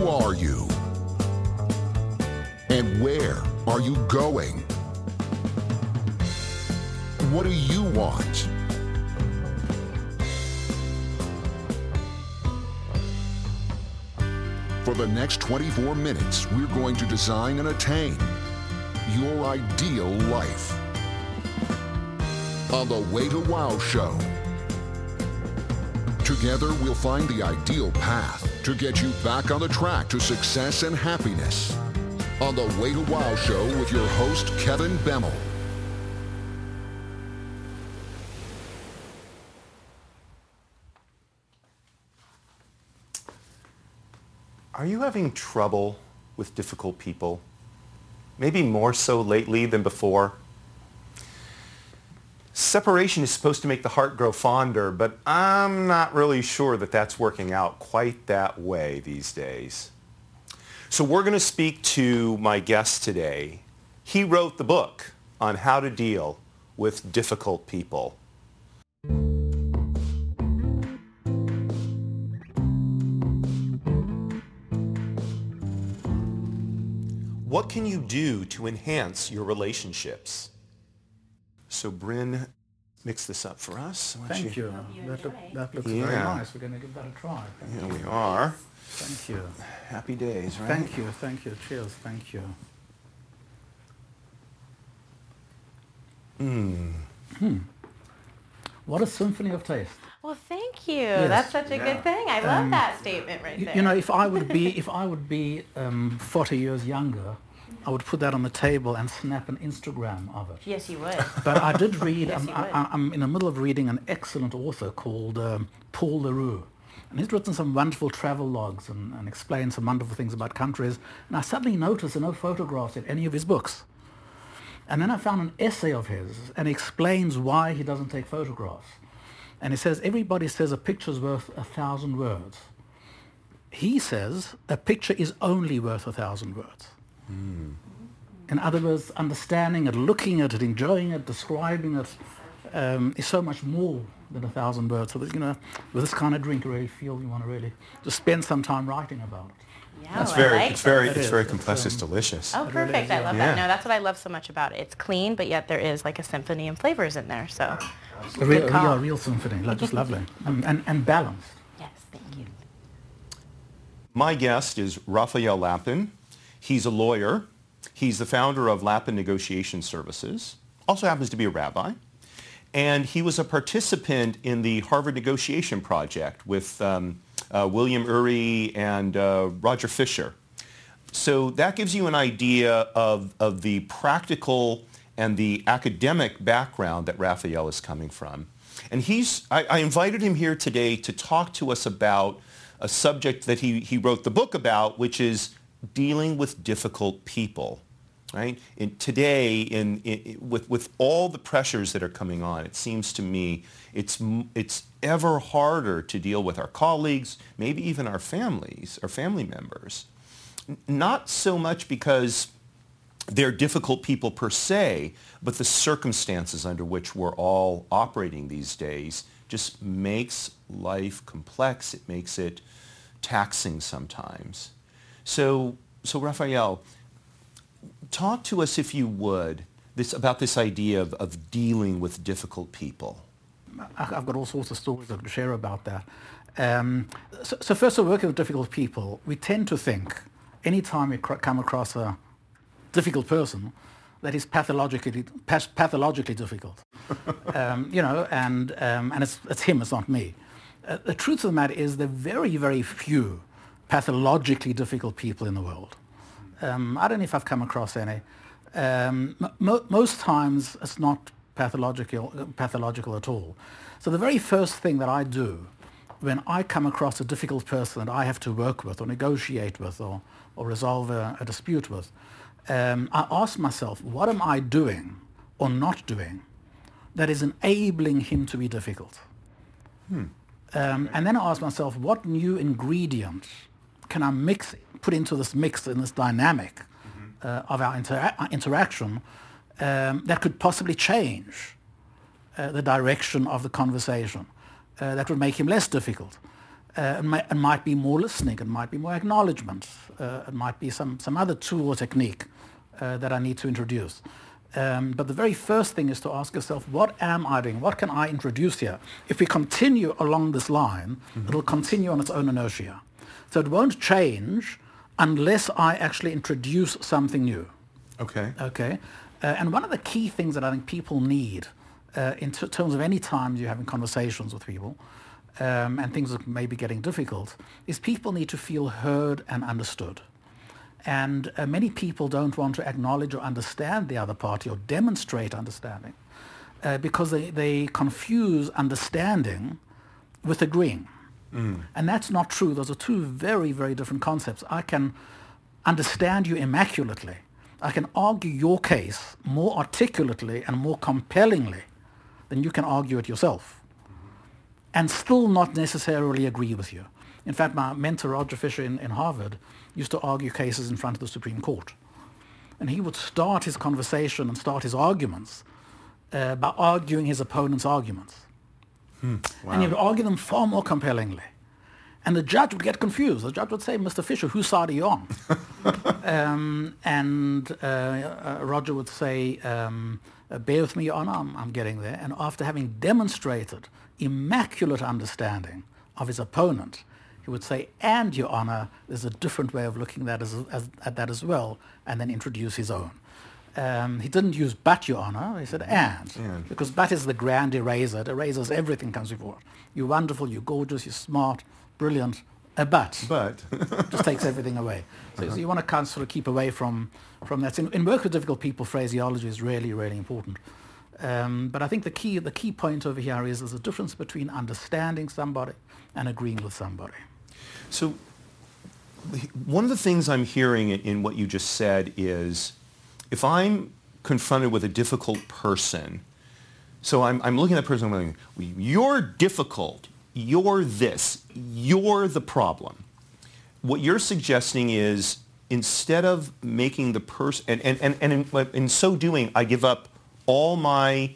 Who are you? And where are you going? What do you want? For the next 24 minutes, we're going to design and attain your ideal life. On the Way to Wow show. Together, we'll find the ideal path to get you back on the track to success and happiness. On the Way to Wow show with your host, Kevin Bemmel. Are you having trouble with difficult people? Maybe more so lately than before? Separation is supposed to make the heart grow fonder, but I'm not really sure that that's working out quite that way these days. So we're going to speak to my guest today. He wrote the book on how to deal with difficult people. What can you do to enhance your relationships? So Bryn, mix this up for us. Thank you. That, look, that looks Yeah. very nice. We're going to give that a try. Here we are. Thank you. Happy days, right? Thank you. Thank you. Cheers. Thank you. Hmm. What a symphony of taste. Well, thank you. That's such a good thing. I love that statement right You, there. you know, if I would be, if I would be um, 40 years younger, I would put that on the table and snap an Instagram of it. yes, you would. But I did read, Yes, I'm, you would. I, I'm in the middle of reading an excellent author called um, Paul Theroux. And he's written some wonderful travel logs and, and explained some wonderful things about countries. And I suddenly noticed there are no photographs in any of his books. And then I found an essay of his, and he explains why he doesn't take photographs. And he says, everybody says a picture's worth a thousand words. He says a picture is only worth a thousand words. In other words, understanding it, looking at it, enjoying it, describing it, um, is so much more than a thousand words. So that, you know, with this kind of drink, you really feel you want to really just spend some time writing about it. Yeah, That's I very, like it's very, It it's is. very It's, complex. It's um, delicious. Oh, really perfect. is, I love Yeah. that. No, that's what I love so much about it. It's clean, but yet there is like a symphony and flavors in there. So, A real, Good call. yeah, a real symphony, like just lovely and, and, and balanced. yes, thank you. My guest is Raphael Lapin. He's a lawyer. He's the founder of Lapin Negotiation Services. Also happens to be a rabbi. And he was a participant in the Harvard Negotiation Project with um, uh, William Ury and uh, Roger Fisher. So that gives you an idea of, of the practical and the academic background that Raphael is coming from. And he's, I, I invited him here today to talk to us about a subject that he, he wrote the book about, which is dealing with difficult people. Right? In, today, in, in, with, with all the pressures that are coming on, it seems to me it's, it's ever harder to deal with our colleagues, maybe even our families, our family members not so much because they're difficult people per se, but the circumstances under which we're all operating these days just makes life complex. It makes it taxing sometimes. So, so Raphael, talk to us, if you would, this, about this idea of, of dealing with difficult people. I've got all sorts of stories I could share about that. Um, so, so first of all, working with difficult people, we tend to think anytime we cr- come across a difficult person, that is pathologically, pathologically difficult. um, you know, and, um, and it's, it's him, it's not me. Uh, the truth of the matter is there are very, very few pathologically difficult people in the world. Um, I don't know if I've come across any. Um, mo- most times it's not pathological, pathological at all. So the very first thing that I do when I come across a difficult person that I have to work with or negotiate with or, or resolve a, a dispute with, um, I ask myself, what am I doing or not doing that is enabling him to be difficult? Um, and then I ask myself, what new ingredient can I mix, put into this mix in this dynamic uh, of our uh, interaction um, that could possibly change uh, the direction of the conversation, uh, that would make him less difficult. Uh, might, it, might, be more listening, it might be more acknowledgement, uh, it might be some, some other tool or technique uh, that I need to introduce. Um, but the very first thing is to ask yourself, what am I doing? What can I introduce here? If we continue along this line, mm-hmm. it'll continue on its own inertia. So it won't change unless I actually introduce something new. Okay. Okay. Uh, and one of the key things that I think people need uh, in t- terms of any time you're having conversations with people um, and things that may be getting difficult is people need to feel heard and understood. And uh, many people don't want to acknowledge or understand the other party or demonstrate understanding uh, because they, they confuse understanding with agreeing. Mm. And that's not true. Those are two very, very different concepts. I can understand you immaculately. I can argue your case more articulately and more compellingly than you can argue it yourself and still not necessarily agree with you. In fact, my mentor, Roger Fisher in, in Harvard, used to argue cases in front of the Supreme Court. And he would start his conversation and start his arguments uh, by arguing his opponent's arguments. Hmm. Wow. And he would argue them far more compellingly. And the judge would get confused. The judge would say, Mr. Fisher, whose side are you on? um, and uh, uh, Roger would say, um, uh, bear with me, Your Honor, I'm, I'm getting there. And after having demonstrated immaculate understanding of his opponent, he would say, and Your Honor, there's a different way of looking at, as, as, at that as well, and then introduce his own. Um, he didn't use but, Your Honor. He said and, and. because but is the grand eraser. It erases everything comes before. You're wonderful, you're gorgeous, you're smart, brilliant, a but. But. just takes everything away. So, uh-huh. so, you want to kind of sort of keep away from, from that. In, in work with difficult people, phraseology is really, really important. Um, but I think the key, the key point over here is there's a difference between understanding somebody and agreeing with somebody. So one of the things I'm hearing in what you just said is if I'm confronted with a difficult person, so I'm, I'm looking at that person I'm going, you're difficult, you're this, you're the problem. What you're suggesting is instead of making the person, and, and, and, and in, in so doing, I give up all my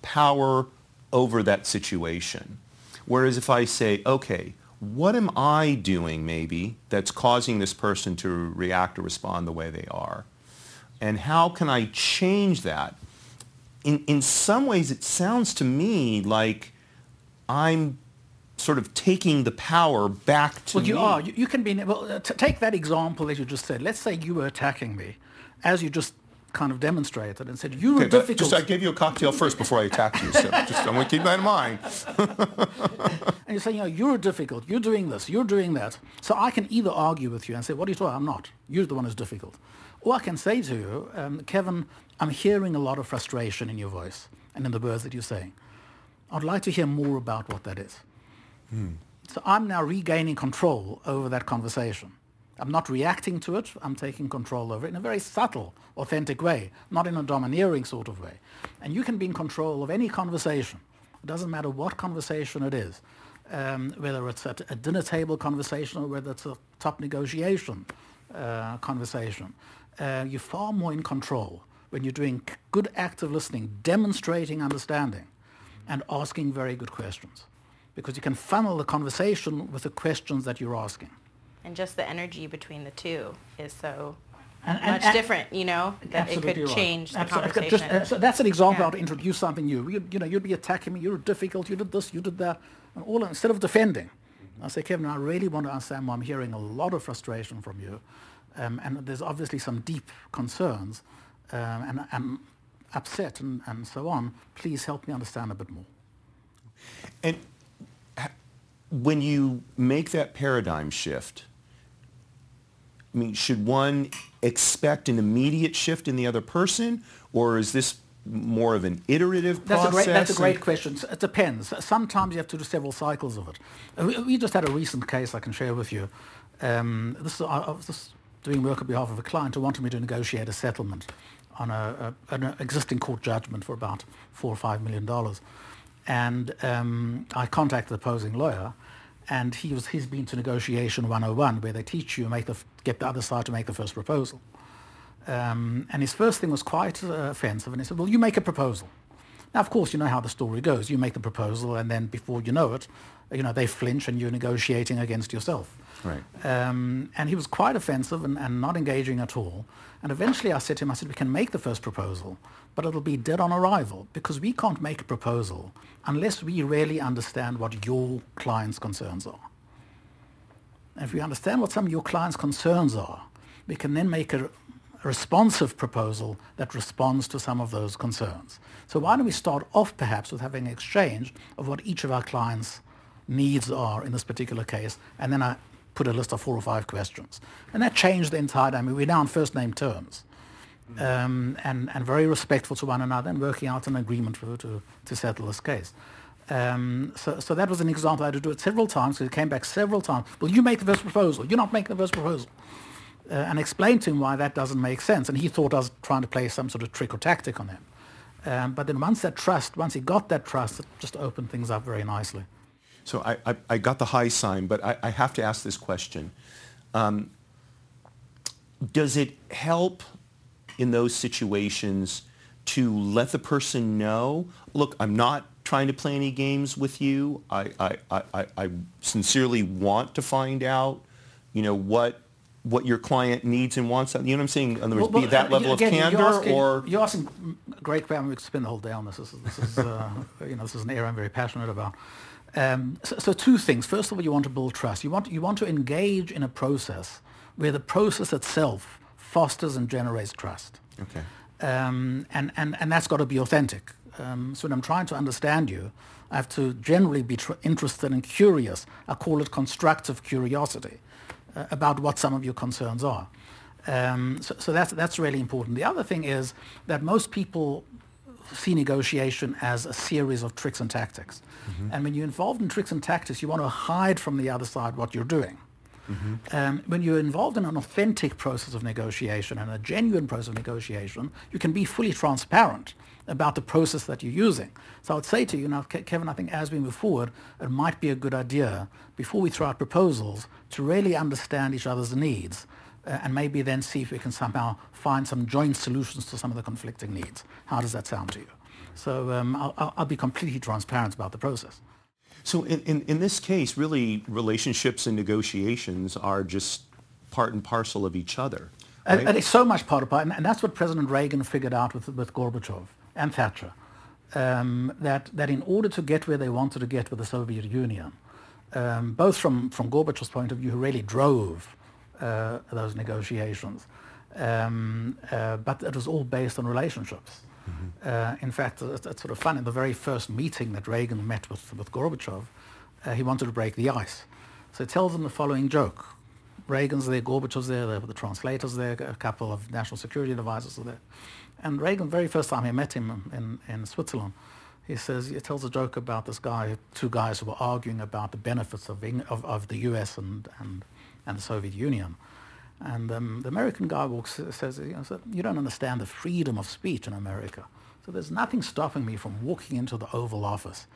power over that situation. Whereas if I say, okay, what am I doing maybe that's causing this person to react or respond the way they are? And how can I change that? In, in some ways, it sounds to me like I'm sort of taking the power back to well, you me. are. You, you can be. Well, uh, t- take that example that you just said. Let's say you were attacking me, as you just kind of demonstrated and said, you were okay, difficult. Just, I gave you a cocktail first before I attacked you, so just, I'm going to keep that in mind. and you say, you know, you're difficult, you're doing this, you're doing that. So I can either argue with you and say, what are you talking about? I'm not. You're the one who's difficult. Or I can say to you, um, Kevin, I'm hearing a lot of frustration in your voice and in the words that you're saying. I'd like to hear more about what that is. Hmm. So I'm now regaining control over that conversation. I'm not reacting to it. I'm taking control over it in a very subtle, authentic way, not in a domineering sort of way. And you can be in control of any conversation. It doesn't matter what conversation it is, um, whether it's at a dinner table conversation or whether it's a top negotiation uh, conversation. Uh, you're far more in control when you're doing good active listening, demonstrating understanding, and asking very good questions. Because you can funnel the conversation with the questions that you're asking and just the energy between the two is so and, and, much and, different, you know, that it could change right. the conversation. Just, uh, so that's an example yeah. how to introduce something new. You, you know, you'd be attacking me, you're difficult, you did this, you did that, and all instead of defending. I say, Kevin, I really want to understand why I'm hearing a lot of frustration from you, um, and there's obviously some deep concerns, um, and I'm upset and, and so on. Please help me understand a bit more. And when you make that paradigm shift, I mean, should one expect an immediate shift in the other person, or is this more of an iterative that's process? A great, that's a great question. It depends. Sometimes you have to do several cycles of it. Uh, we just had a recent case I can share with you. Um, this, I was just doing work on behalf of a client who wanted me to negotiate a settlement on a, a, an existing court judgment for about four or five million dollars. And um, I contacted the opposing lawyer, and he was, he's been to negotiation 101 where they teach you make the, get the other side to make the first proposal. Um, and his first thing was quite uh, offensive and he said, well, you make a proposal. Now, of course, you know how the story goes. You make the proposal, and then before you know it, you know, they flinch and you're negotiating against yourself. Right. Um, and he was quite offensive and, and not engaging at all. And eventually I said to him, I said, we can make the first proposal, but it'll be dead on arrival because we can't make a proposal unless we really understand what your client's concerns are. And if we understand what some of your client's concerns are, we can then make a, a responsive proposal that responds to some of those concerns. So why don't we start off perhaps with having an exchange of what each of our clients' needs are in this particular case, and then I put a list of four or five questions. And that changed the entire dynamic. We're now on first name terms. Um, and, and very respectful to one another and working out an agreement to, to, to settle this case. Um, so, so that was an example. I had to do it several times. So he came back several times. Well, you make the first proposal. You're not making the first proposal. Uh, and explained to him why that doesn't make sense. And he thought I was trying to play some sort of trick or tactic on him. Um, but then once that trust, once he got that trust, it just opened things up very nicely. So I, I, I got the high sign, but I, I have to ask this question. Um, does it help in those situations to let the person know, look, I'm not trying to play any games with you. I, I, I, I sincerely want to find out, you know, what what your client needs and wants. You know what I'm saying? In other words, well, be that level again, of candor, you're asking, or you're asking great. Mean, we could spend the whole day on this. This is, this is uh, you know, this is an area I'm very passionate about. Um, so, so, two things. First of all, you want to build trust. You want, you want to engage in a process where the process itself fosters and generates trust. Okay. Um, and, and, and that's got to be authentic. Um, so when I'm trying to understand you, I have to generally be tr- interested and curious. I call it constructive curiosity uh, about what some of your concerns are. Um, so, so that's, that's really important. The other thing is that most people see negotiation as a series of tricks and tactics. Mm-hmm. And when you're involved in tricks and tactics, you want to hide from the other side what you're doing. Mm-hmm. Um, when you're involved in an authentic process of negotiation and a genuine process of negotiation, you can be fully transparent about the process that you're using. So I would say to you now, Kevin, I think as we move forward, it might be a good idea before we throw out proposals to really understand each other's needs uh, and maybe then see if we can somehow find some joint solutions to some of the conflicting needs. How does that sound to you? So um, I'll, I'll, be completely transparent about the process. So in, in, in, this case, really, relationships and negotiations are just part and parcel of each other. Right? And, and, it's so much part of it, and that's what President Reagan figured out with, with Gorbachev and Thatcher, um, that, that in order to get where they wanted to get with the Soviet Union, um, both from, from Gorbachev's point of view, who really drove uh, those negotiations. Um, uh, but it was all based on relationships. Mm-hmm. Uh, in fact, it's, it's, sort of fun. In the very first meeting that Reagan met with, with Gorbachev, uh, he wanted to break the ice. So he tells them the following joke. Reagan's there, Gorbachev's there, there the translators there, a couple of national security advisors are there. And Reagan, very first time he met him in, in Switzerland, he says, he tells a joke about this guy, two guys who were arguing about the benefits of, of, of the US and, and and the Soviet Union. And um, the American guy walks, says, you, know, you don't understand the freedom of speech in America. So there's nothing stopping me from walking into the Oval Office,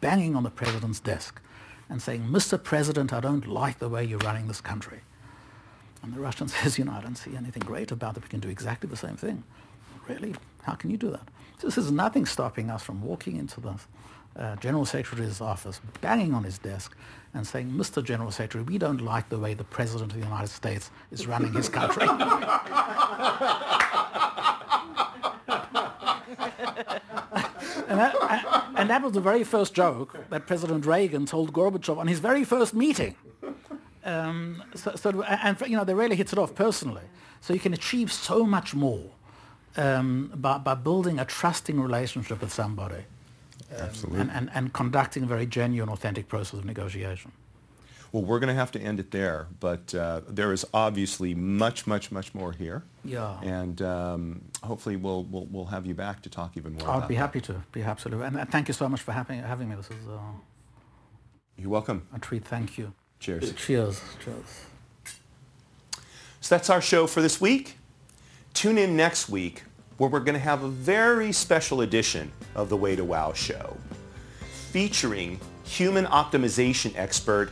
banging on the president's desk, and saying, Mr. President, I don't like the way you're running this country. And the Russian says, you know, I don't see anything great about it. We can do exactly the same thing. Really? How can you do that? So this is nothing stopping us from walking into the uh, General Secretary's office, banging on his desk and saying, Mr. General Secretary, we don't like the way the President of the United States is running his country. and, that, and, that, was the very first joke that President Reagan told Gorbachev on his very first meeting. Um, so, so, and you know, they really hit it off personally. So you can achieve so much more um, by, by building a trusting relationship with somebody. Absolutely. And, and, and conducting a very genuine, authentic process of negotiation. Well, we're going to have to end it there, but uh, there is obviously much, much, much more here. Yeah. And um, hopefully we'll, we'll, we'll have you back to talk even more. About that. I'd be happy to. Be absolutely. And thank you so much for having having me. This is. Uh, You're welcome. A treat. Thank you. Cheers. Cheers. Cheers. So that's our show for this week. Tune in next week where we're going to have a very special edition of the Way to Wow show featuring human optimization expert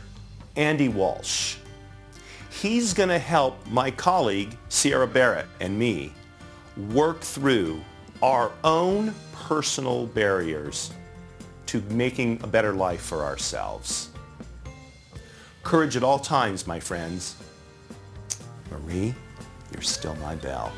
Andy Walsh. He's going to help my colleague Sierra Barrett and me work through our own personal barriers to making a better life for ourselves. Courage at all times, my friends. Marie, you're still my belle.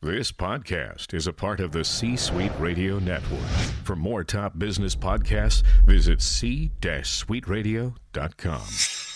This podcast is a part of the C Suite Radio Network. For more top business podcasts, visit c-suiteradio.com.